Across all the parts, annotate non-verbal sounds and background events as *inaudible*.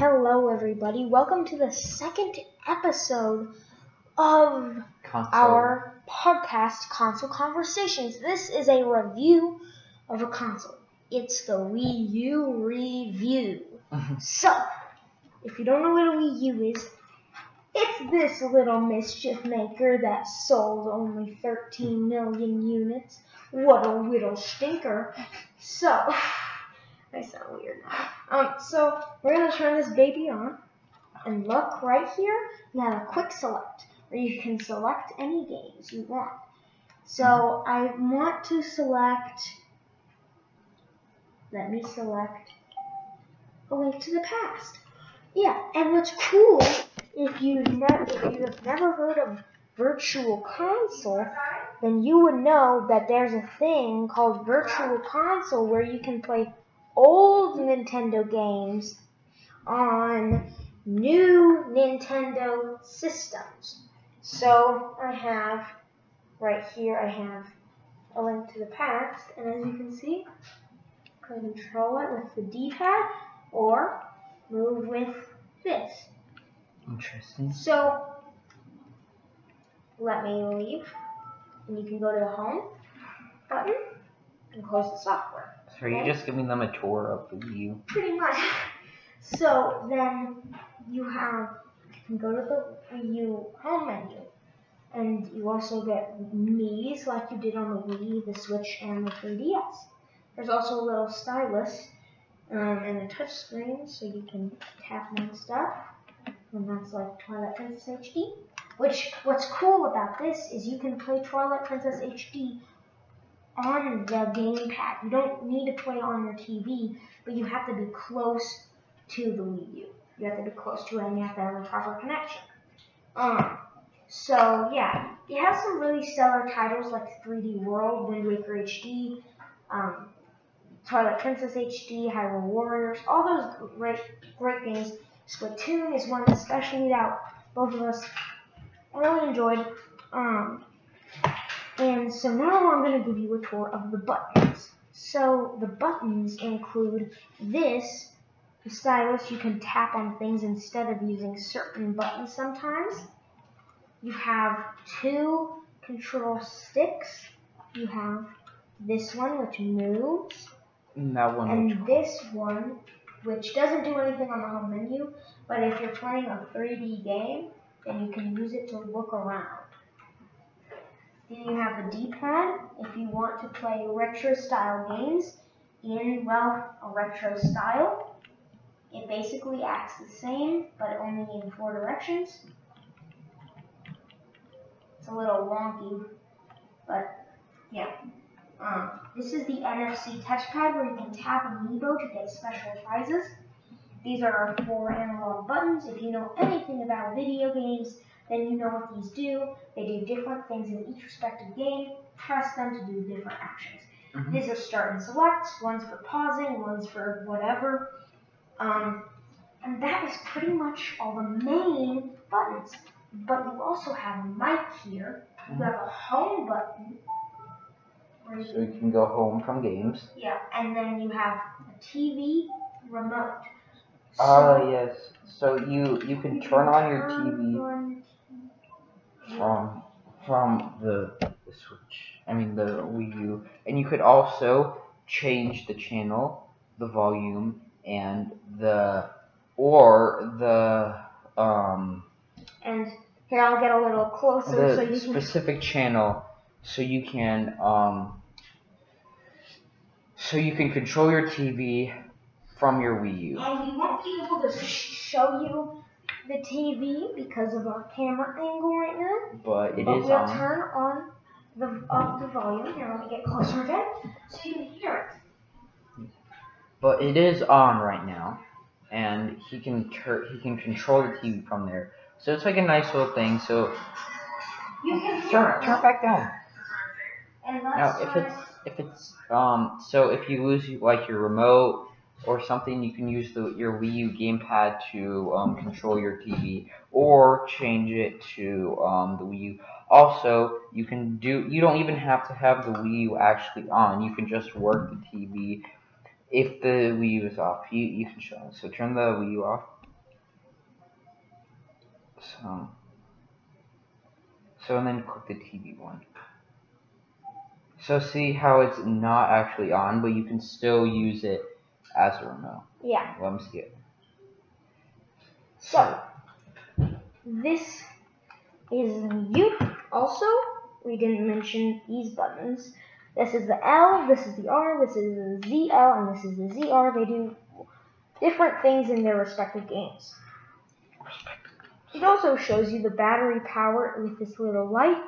Hello, everybody. Welcome to the second episode of Console. our podcast, Console Conversations. This is a review of a console. It's the Wii U review. *laughs* So, if you don't know what a Wii U is, it's this little mischief maker that sold only 13 million units. What a little stinker. So, I sound weird now. Um, so we're gonna turn this baby on, and look right here. You have a quick select, where you can select any games you want. So I want to select. Let me select a link to the past. Yeah, and what's cool if you if you have never heard of Virtual Console, then you would know that there's a thing called Virtual Console where you can play old Nintendo games on new Nintendo systems. So I have right here I have a link to the past, and as you can see, I can control it with the D-pad or move with this. Interesting. So let me leave, and you can go to the home button and close the software. So are you just giving them a tour of the U? Pretty much. So then you have you can go to the Wii U home menu, and you also get Mii's like you did on the Wii, the Switch, and the 3DS. There's also a little stylus um, and a touch screen, so you can tap on stuff, and that's like Twilight Princess HD. Which what's cool about this is you can play Twilight Princess HD on the gamepad. You don't need to play on your TV, but you have to be close to the Wii U. You have to be close to it and you have to have a proper connection. Um, so yeah, it has some really stellar titles like 3D World, Wind Waker HD, um, Twilight Princess HD, Hyrule Warriors, all those great, great games. Splatoon is one especially that both of us really enjoyed. Um, and so now I'm going to give you a tour of the buttons. So the buttons include this, the stylus. You can tap on things instead of using certain buttons sometimes. You have two control sticks. You have this one which moves, And that one. and this one which doesn't do anything on the home menu, but if you're playing a 3D game, then you can use it to look around. Then you have the D-pad if you want to play retro style games in, well, a retro style. It basically acts the same, but only in four directions. It's a little wonky, but yeah. Um, this is the NFC touchpad where you can tap Amiibo to get special prizes. These are our four analog buttons. If you know anything about video games, then you know what these do. They do different things in each respective game. Press them to do different actions. Mhm. These are start and select. One's for pausing, one's for whatever. Um, and that is pretty much all the main buttons. But you also have a mic here. You have a home button. Where you So you can go home from games. yeah, and then you have a TV remote. Ah, So yes. So you you can you turn on your TV on- from from the, the Switch. I mean the Wii U, and you could also change the channel, the volume, and the or the um And here I'll get a little closer so you can. specific channel so you can um so you can control your TV from your Wii U. And we won't be able to show you the TV because of our camera angle right now. But it but is we'll on. turn on the up the volume. Here, let me get closer again so you can hear it. But it is on right now, and he can he can control the TV from there. So it's like a nice little thing. So. You can turn it. turn it back down. And Now if it's if it's um so if you lose like your remote or something, you can use the your Wii U gamepad to um, control your TV or change it to um, the Wii U. Also, you can do you don't even have to have the Wii U actually on. You can just work the TV if the Wii U is off. You you can show. So turn the Wii U off. So, so and then click the TV one. So see how it's not actually on, but you can still use it as remote. Yeah. Let me see it. So, this is you. Also, we didn't mention these buttons. This is the L, this is the R, this is the ZL, and this is the ZR. They do different things in their respective games. It also shows you the battery power with this little light.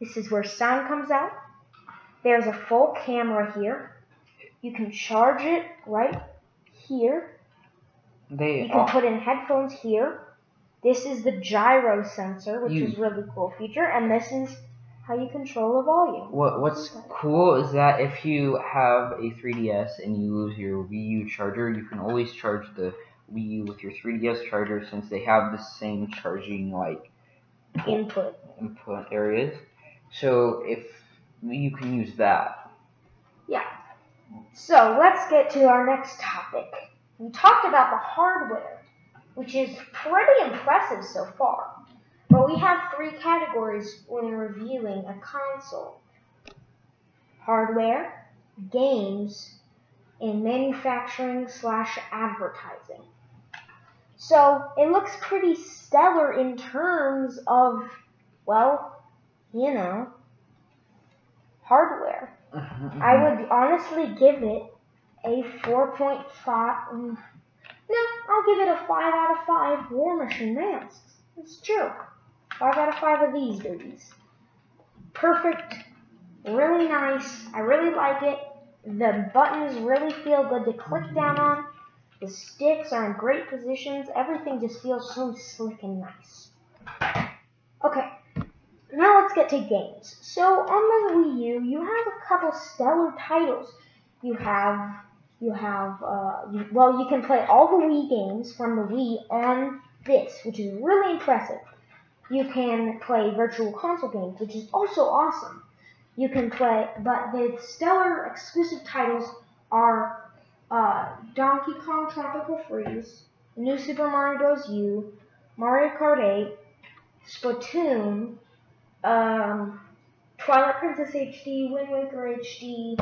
This is where sound comes out. There's a full camera here. You can charge it right here. They You can all- put in headphones here. This is the gyro sensor, which You- is a really cool feature, and this is how you control the volume. What What's Okay. cool is that if you have a 3DS and you lose your Wii U charger, you can always charge the Wii U with your 3DS charger since they have the same charging like Input. input areas. So if you can use that. So let's get to our next topic. We talked about the hardware, which is pretty impressive so far. But we have three categories when reviewing a console hardware, games, and manufacturing slash advertising. So it looks pretty stellar in terms of, well, you know, hardware. I would honestly give it a 4.5. mm, No, I'll give it a 5 out of 5 War Machine masks. It's true. 5 out of 5 of these babies. Perfect. Really nice. I really like it. The buttons really feel good to click down on. The sticks are in great positions. Everything just feels so slick and nice. Okay, now let's get to games. So on the Wii U, you have a couple stellar titles. You have you have uh, well, you can play all the Wii games from the Wii on this, which is really impressive. You can play Virtual Console games, which is also awesome. You can play, but the stellar exclusive titles are uh, Donkey Kong Tropical Freeze, New Super Mario Bros. U, Mario Kart 8, Splatoon, um, Twilight Princess HD, Wind Waker HD,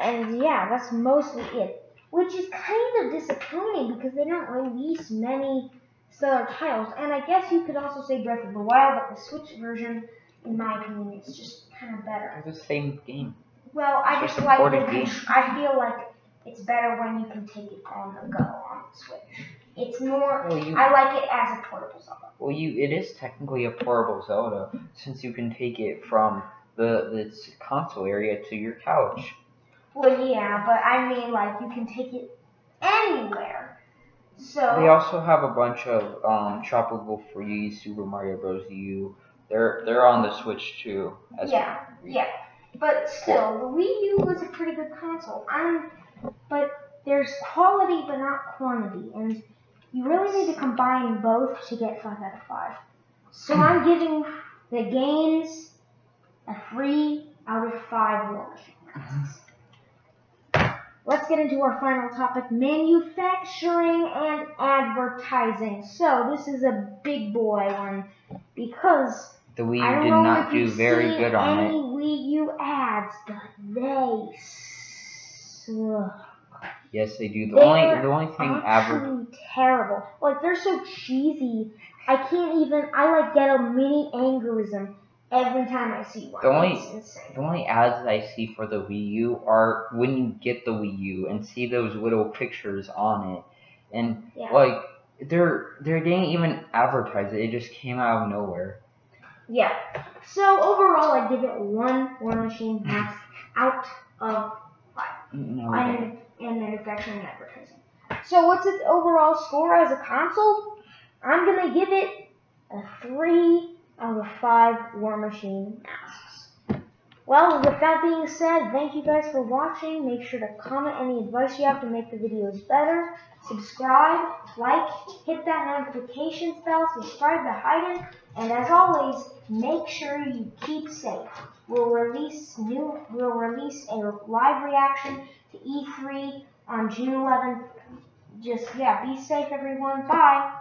and yeah, that's mostly it. Which is kind of disappointing because they don't release many stellar titles. And I guess you could also say Breath of the Wild, but the Switch version, in my opinion, is just kind of better. It's the same game. Well, I It's just like. I feel like it's better when you can take it on the go on the Switch. It's more. Well, I like it as a portable Zelda. Well you it is technically a portable Zelda since you can take it from the the console area to your couch. Well, yeah, but I mean, like, you can take it anywhere. So. They also have a bunch of um, Tropical Freeze, Super Mario Bros. U. They're they're on the Switch too. As Yeah, yeah. But still, the Wii U was a pretty good console. I'm, but there's quality but not quantity, and you really need to combine both to get five out of five. So I'm hmm. giving the games a three out of five War uh-huh. Let's get into our final topic manufacturing and advertising. So, this is a big boy one because The Wii I don't did know not if do you've very seen good on any it. Wii U ads, but they suck. Yes, they do. The They're only the only thing Actually terrible. Like they're so cheesy. I can't even. I like get a mini aneurysm every time I see one. The only- the only ads that I see for the Wii U are when you get the Wii U and see those little pictures on it, and Yeah. like they're they didn't even advertise it. It just came out of nowhere. Yeah. So overall, I give it one War Machine mask out of five. Mm-hmm. No, and, and manufacturing and advertising. So what's its overall score as a console? I'm gonna give it a three out of five War Machine masks. Well, with that being said, thank you guys for watching. Make sure to comment any advice you have to make the videos better. Subscribe, like, hit that notifications bell, subscribe to Hayden, and as always, make sure you keep safe. We'll release new. We'll release a live reaction to E3 on June 11th. Just yeah, be safe, everyone. Bye.